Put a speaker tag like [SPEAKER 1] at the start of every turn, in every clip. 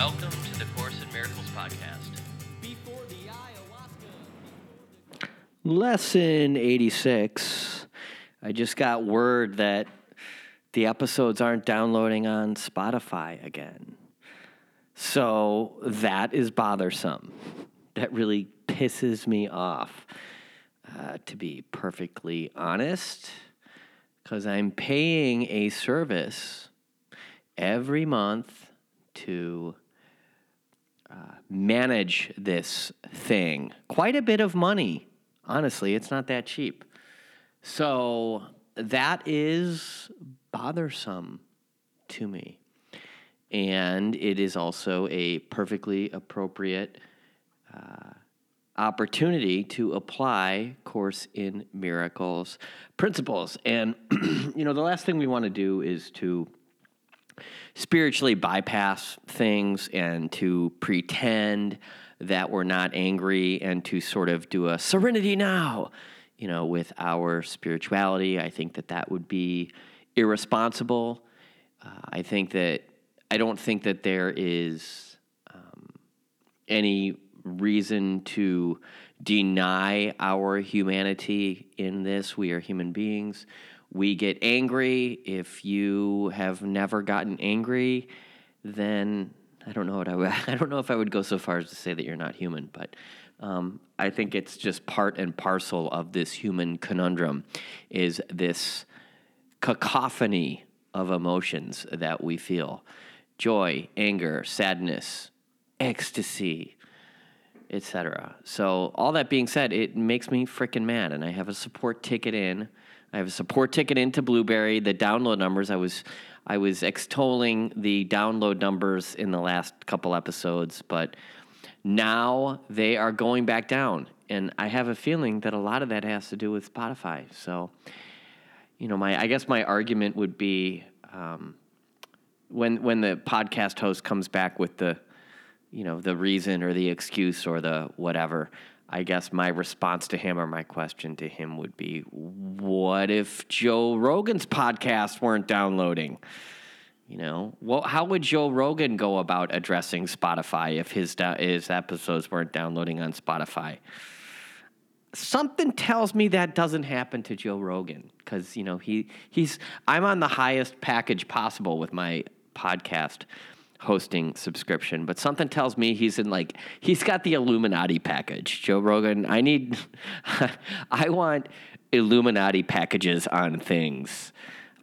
[SPEAKER 1] Welcome to the Course in Miracles podcast. Lesson 86. I just got word that the episodes aren't downloading on Spotify again. So that is bothersome. That really pisses me off, uh, to be perfectly honest, because I'm paying a service every month to manage this thing. Quite a bit of money. Honestly, it's not that cheap. So that is bothersome to me. And it is also a perfectly appropriate uh, opportunity to apply Course in Miracles principles. And, you know, the last thing we want to do is to spiritually bypass things and to pretend that we're not angry and to sort of do a serenity now, you know, with our spirituality. I think that that would be irresponsible. Uh, I think that I don't think that there is um, any reason to deny our humanity in this. We are human beings. We get angry. If you have never gotten angry, then I don't know what I would, I don't know if I would go so far as to say that you're not human, but um, I think it's just part and parcel of this human conundrum is this cacophony of emotions that we feel joy, anger, sadness, ecstasy, etc. So, all that being said, it makes me freaking mad, and I have a support ticket in. I have a support ticket into Blubrry. The download numbers, I was I was extolling the download numbers in the last couple episodes, but now they are going back down, and I have a feeling that a lot of that has to do with Spotify. So, you know, my I guess my argument would be um, when when the podcast host comes back with the you know the reason or the excuse or the whatever I guess my response to him or my question to him would be what if Joe Rogan's podcast weren't downloading? You know, well, how would Joe Rogan go about addressing Spotify if his his episodes weren't downloading on Spotify? Something tells me that doesn't happen to Joe Rogan because you know he he's I'm on the highest package possible with my podcast hosting subscription, but something tells me he's in like he's got the Illuminati package. Joe Rogan, I need I want Illuminati packages on things.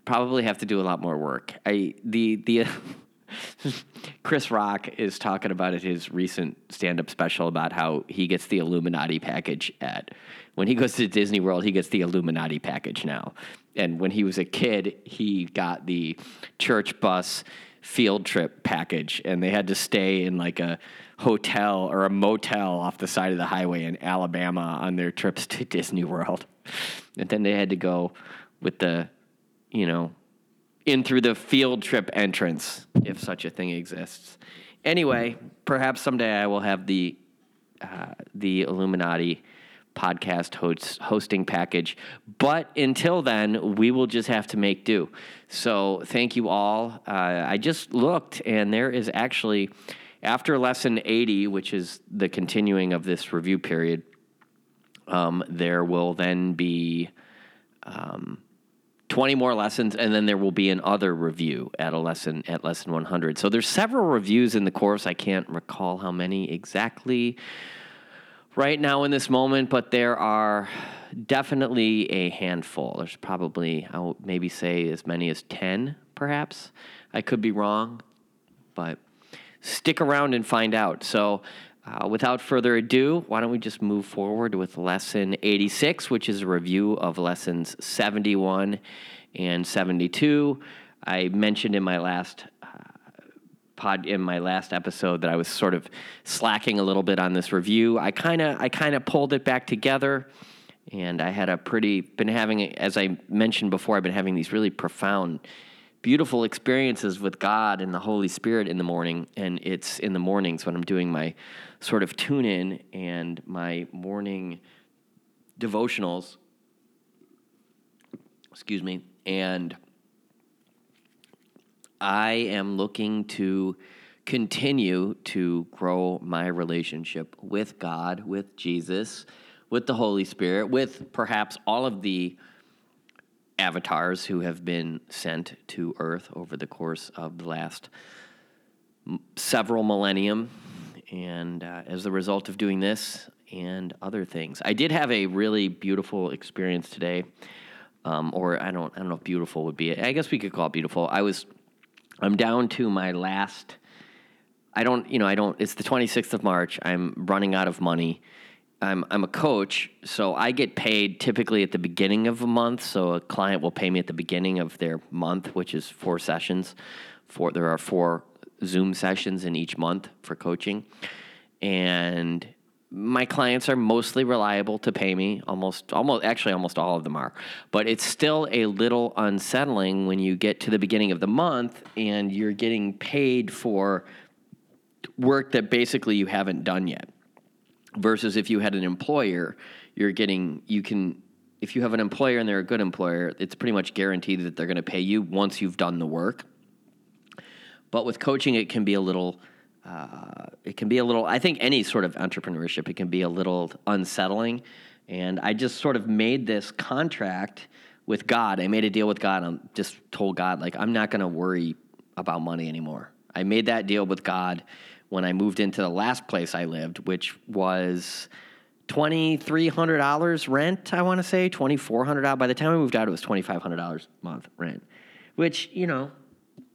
[SPEAKER 1] Probably have to do a lot more work. I the the Chris Rock is talking about it his recent stand-up special about how he gets the Illuminati package at when he goes to Disney World, he gets the Illuminati package now. And when he was a kid, he got the church bus field trip package and they had to stay in like a hotel or a motel off the side of the highway in Alabama on their trips to Disney World. And then they had to go with the, you know, in through the field trip entrance, if such a thing exists. Anyway, perhaps someday I will have the uh, the Illuminati podcast host, hosting package. But until then, we will just have to make do. So thank you all. Uh, I just looked, and there is actually, after lesson 80, which is the continuing of this review period, um, there will then be. Um, 20 more lessons and then there will be another review at a lesson at lesson 100 so there's several reviews in the course i can't recall how many exactly right now in this moment, but there are definitely a handful. There's probably, I will maybe say as many as 10, perhaps. I could be wrong, but stick around and find out. So, uh, without further ado, why don't we just move forward with lesson 86, which is a review of lessons 71 and 72. I mentioned in my last pod in my last episode that I was sort of slacking a little bit on this review. I kind of I kind of pulled it back together. And I had a pretty been having as I mentioned before I've been having these really profound beautiful experiences with God and the Holy Spirit in the morning. And it's in the mornings when I'm doing my sort of tune in and my morning devotionals. Excuse me. And I am looking to continue to grow my relationship with God, with Jesus, with the Holy Spirit, with perhaps all of the avatars who have been sent to Earth over the course of the last several millennium. And uh, as a result of doing this and other things, I did have a really beautiful experience today. Um, or I don't, I don't know if beautiful would be. I guess we could call it beautiful. I was, I'm down to my last. I don't, you know, I don't. It's the 26th of March. I'm running out of money I'm I'm a coach, so I get paid typically at the beginning of a month. So a client will pay me at the beginning of their month, which is four sessions. Four there are four Zoom sessions in each month for coaching, and my clients are mostly reliable to pay me. Almost almost actually almost all of them are, but it's still a little unsettling when you get to the beginning of the month and you're getting paid for work that basically you haven't done yet versus if you had an employer, you're getting you can if you have an employer and they're a good employer, it's pretty much guaranteed that they're going to pay you once you've done the work. But with coaching, it can be a little. Uh, it can be a little. I think any sort of entrepreneurship, it can be a little unsettling. And I just sort of made this contract with God. I made a deal with God. I just told God like I'm not going to worry about money anymore. I made that deal with God when I moved into the last place I lived, which was $2,300 rent, I want to say, $2,400. By the time I moved out, it was $2,500 a month rent, which, you know,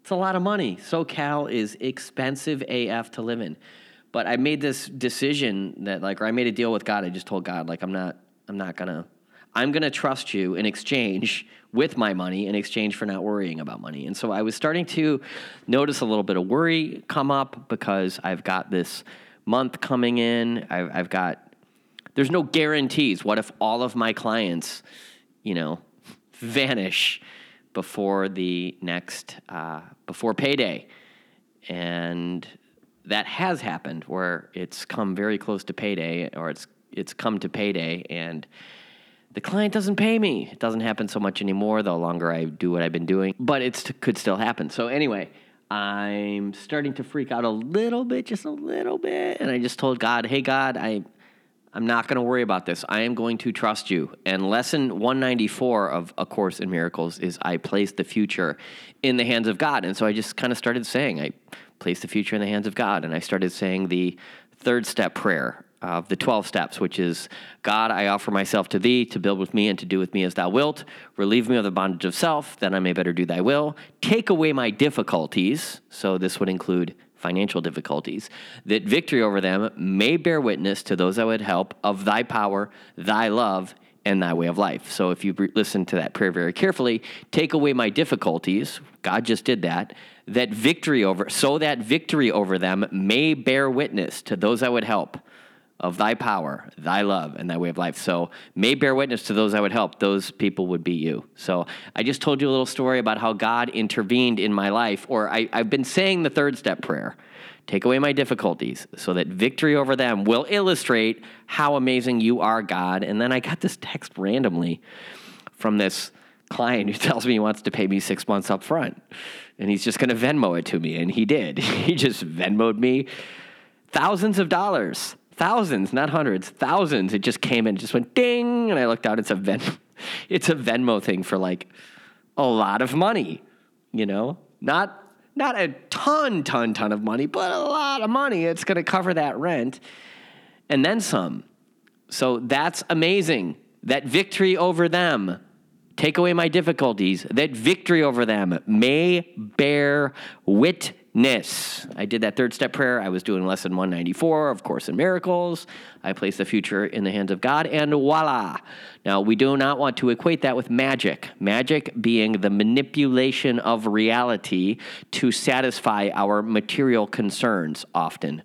[SPEAKER 1] it's a lot of money. SoCal is expensive AF to live in. But I made this decision that, like, or I made a deal with God. I just told God, like, I'm not, I'm not gonna I'm going to trust you in exchange with my money in exchange for not worrying about money. And so I was starting to notice a little bit of worry come up because I've got this month coming in. I've, I've got, there's no guarantees. What if all of my clients, you know, vanish before the next, uh, before payday? And that has happened where it's come very close to payday or it's, it's come to payday and, the client doesn't pay me. It doesn't happen so much anymore the longer I do what I've been doing, but it could still happen. So, anyway, I'm starting to freak out a little bit, just a little bit. And I just told God, hey, God, I, I'm not going to worry about this. I am going to trust you. And lesson 194 of A Course in Miracles is I place the future in the hands of God. And so I just kind of started saying, I place the future in the hands of God. And I started saying the third step prayer of the 12 steps, which is God, I offer myself to thee to build with me and to do with me as thou wilt. Relieve me of the bondage of self, that I may better do thy will. Take away my difficulties. So this would include financial difficulties, that victory over them may bear witness to those that would help of thy power, thy love, and thy way of life. So if you listen to that prayer very carefully, take away my difficulties. God just did that. That victory over, so that victory over them may bear witness to those that would help of thy power, thy love, and thy way of life. So may bear witness to those I would help. Those people would be you. So I just told you a little story about how God intervened in my life, or I, I've been saying the third step prayer. Take away my difficulties so that victory over them will illustrate how amazing you are, God. And then I got this text randomly from this client who tells me he wants to pay me six months up front. And he's just going to Venmo it to me. And he did. He just Venmoed me thousands of dollars thousands, not hundreds, thousands. It just came in, just went ding, and I looked out. It's a Venmo, it's a Venmo thing for like a lot of money, you know, not not a ton, ton, ton of money, but a lot of money. It's going to cover that rent and then some. So that's amazing. That victory over them, take away my difficulties, that victory over them may bear wit ness. I did that third step prayer. I was doing lesson 194, of Course in Miracles. I place the future in the hands of God, and voila. Now, we do not want to equate that with magic. Magic being the manipulation of reality to satisfy our material concerns often.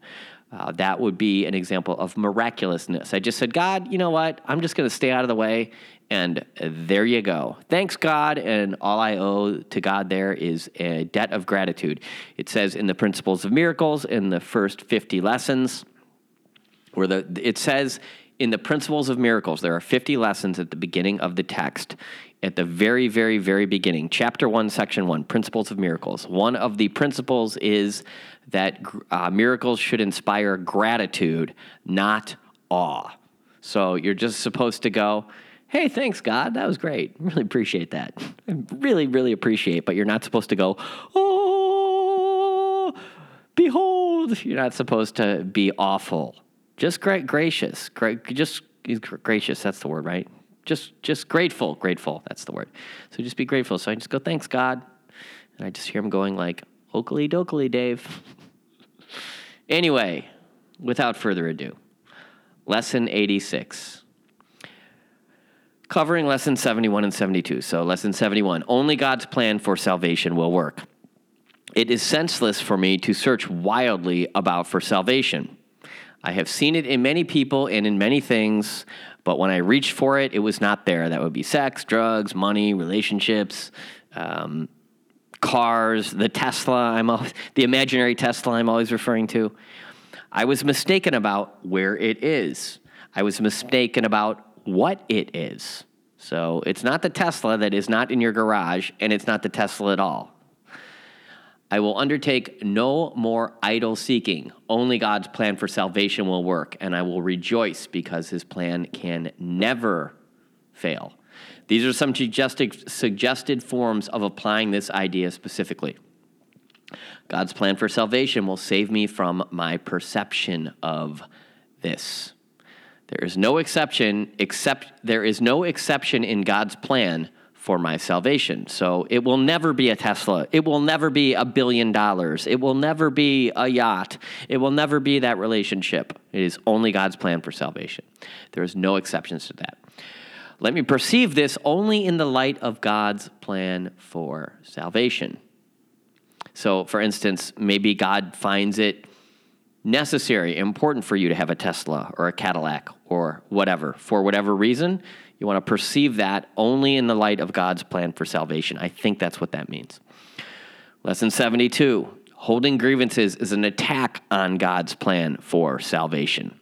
[SPEAKER 1] Uh, that would be an example of miraculousness. I just said, God, you know what? I'm just going to stay out of the way and there you go. Thanks, God. And all I owe to God there is a debt of gratitude. It says in the Principles of Miracles in the first 50 lessons, where the, it says in the Principles of Miracles, there are 50 lessons at the beginning of the text. At the very, very, very beginning, chapter one, section one, principles of miracles. One of the principles is that uh, miracles should inspire gratitude, not awe. So you're just supposed to go, hey, thanks, God. That was great. Really appreciate that. I really, really appreciate, but you're not supposed to go, oh, behold. You're not supposed to be awful. Just great, gracious. Great, just gracious. That's the word, right? Just, just grateful. Grateful. That's the word. So just be grateful. So I just go, thanks, God. And I just hear him going like, oakley dokley, Dave. anyway, without further ado, lesson 86 covering lesson 71 and 72. So, lesson 71 only God's plan for salvation will work. It is senseless for me to search wildly about for salvation. I have seen it in many people and in many things, but when I reached for it, it was not there. That would be sex, drugs, money, relationships, um, cars, the Tesla. I'm always, the imaginary Tesla. I'm always referring to. I was mistaken about where it is. I was mistaken about what it is. So it's not the Tesla that is not in your garage, and it's not the Tesla at all. I will undertake no more idle seeking. Only God's plan for salvation will work, and I will rejoice because his plan can never fail. These are some suggested, suggested forms of applying this idea specifically. God's plan for salvation will save me from my perception of this. There is no exception except there is no exception in God's plan for my salvation. So it will never be a Tesla. It will never be a billion dollars. It will never be a yacht. It will never be that relationship. It is only God's plan for salvation. There is no exceptions to that. Let me perceive this only in the light of God's plan for salvation. So, for instance, maybe God finds it necessary, important for you to have a Tesla or a Cadillac or whatever, for whatever reason, you want to perceive that only in the light of God's plan for salvation. I think that's what that means. Lesson 72 Holding grievances is an attack on God's plan for salvation.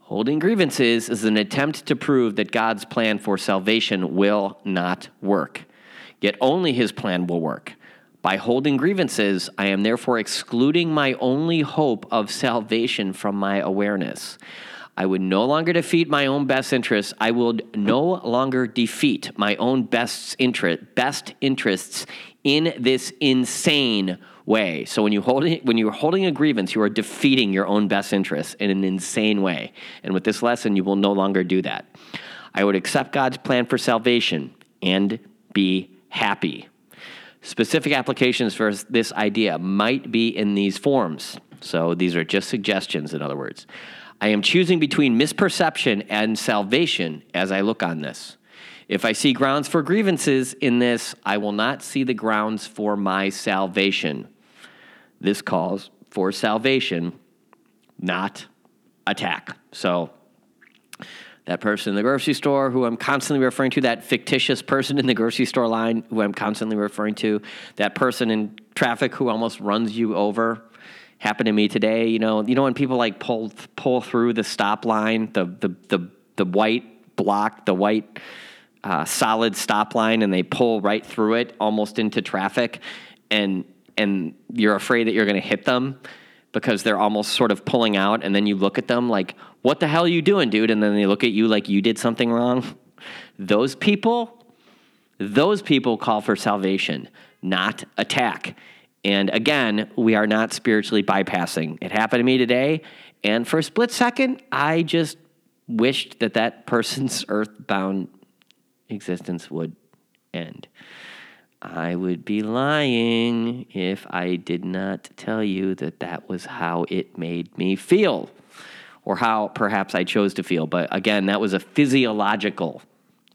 [SPEAKER 1] Holding grievances is an attempt to prove that God's plan for salvation will not work. Yet only his plan will work. By holding grievances, I am therefore excluding my only hope of salvation from my awareness. I would no longer defeat my own best interests. I will no longer defeat my own best interest, best interests in this insane way. So when you hold when you're holding a grievance, you are defeating your own best interests in an insane way. And with this lesson, you will no longer do that. I would accept God's plan for salvation and be happy. Specific applications for this idea might be in these forms. So these are just suggestions, in other words. I am choosing between misperception and salvation as I look on this. If I see grounds for grievances in this, I will not see the grounds for my salvation. This calls for salvation, not attack. So that person in the grocery store who I'm constantly referring to, that fictitious person in the grocery store line who I'm constantly referring to, that person in traffic who almost runs you over. Happened to me today. You know, you know when people like pull pull through the stop line, the the the the white block, the white uh, solid stop line, and they pull right through it, almost into traffic, and and you're afraid that you're going to hit them because they're almost sort of pulling out, and then you look at them like, what the hell are you doing, dude? And then they look at you like you did something wrong. Those people, those people call for salvation, not attack. And again, we are not spiritually bypassing. It happened to me today. And for a split second, I just wished that that person's earthbound existence would end. I would be lying if I did not tell you that that was how it made me feel or how perhaps I chose to feel. But again, that was a physiological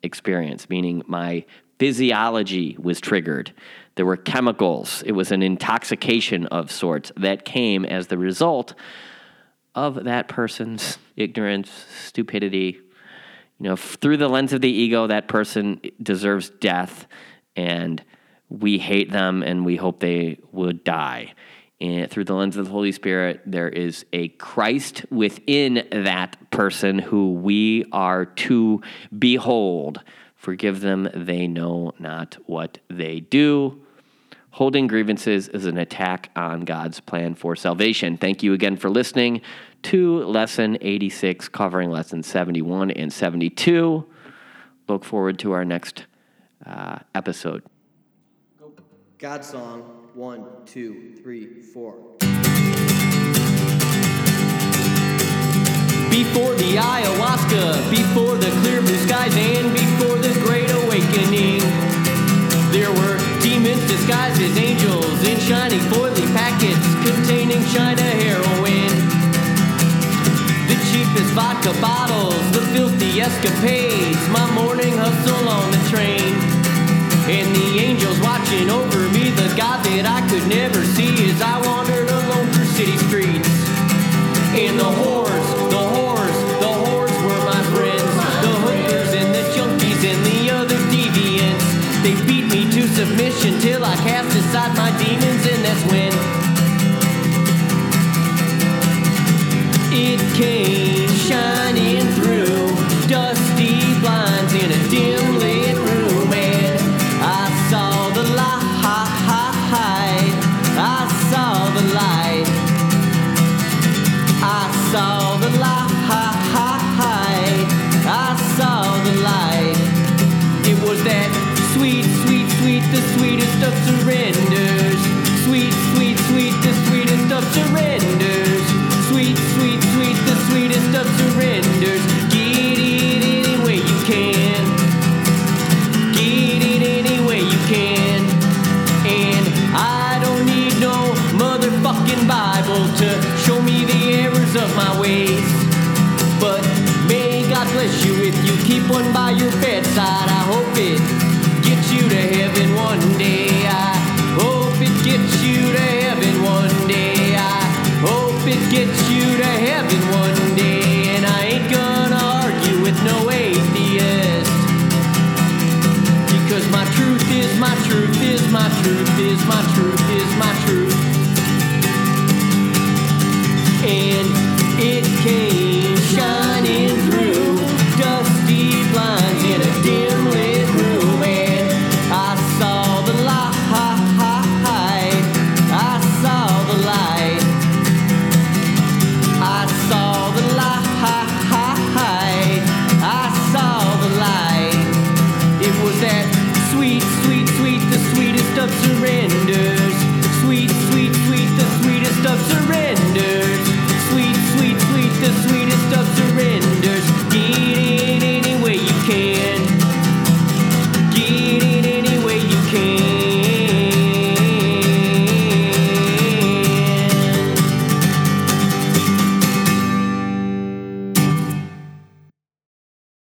[SPEAKER 1] experience, meaning my physiology was triggered. There were chemicals, it was an intoxication of sorts that came as the result of that person's ignorance, stupidity. You know, through the lens of the ego, that person deserves death, and we hate them and we hope they would die and through the lens of the Holy Spirit, there is a Christ within that person who we are to behold Forgive them, they know not what they do. Holding grievances is an attack on God's plan for salvation. Thank you again for listening to lesson 86, covering lessons 71 and 72. Look forward to our next uh, episode.
[SPEAKER 2] God song one, two, three, four.
[SPEAKER 3] Before the ayahuasca, before the clear blue skies, and before the great awakening, there were demons disguised as angels in shiny foily packets containing China heroin. The cheapest vodka bottles, the filthy escapades, my morning hustle on the train. And the angels watching over me, the God that I could never see as I wandered alone through city streets. And the whores, the sweetest of surrenders.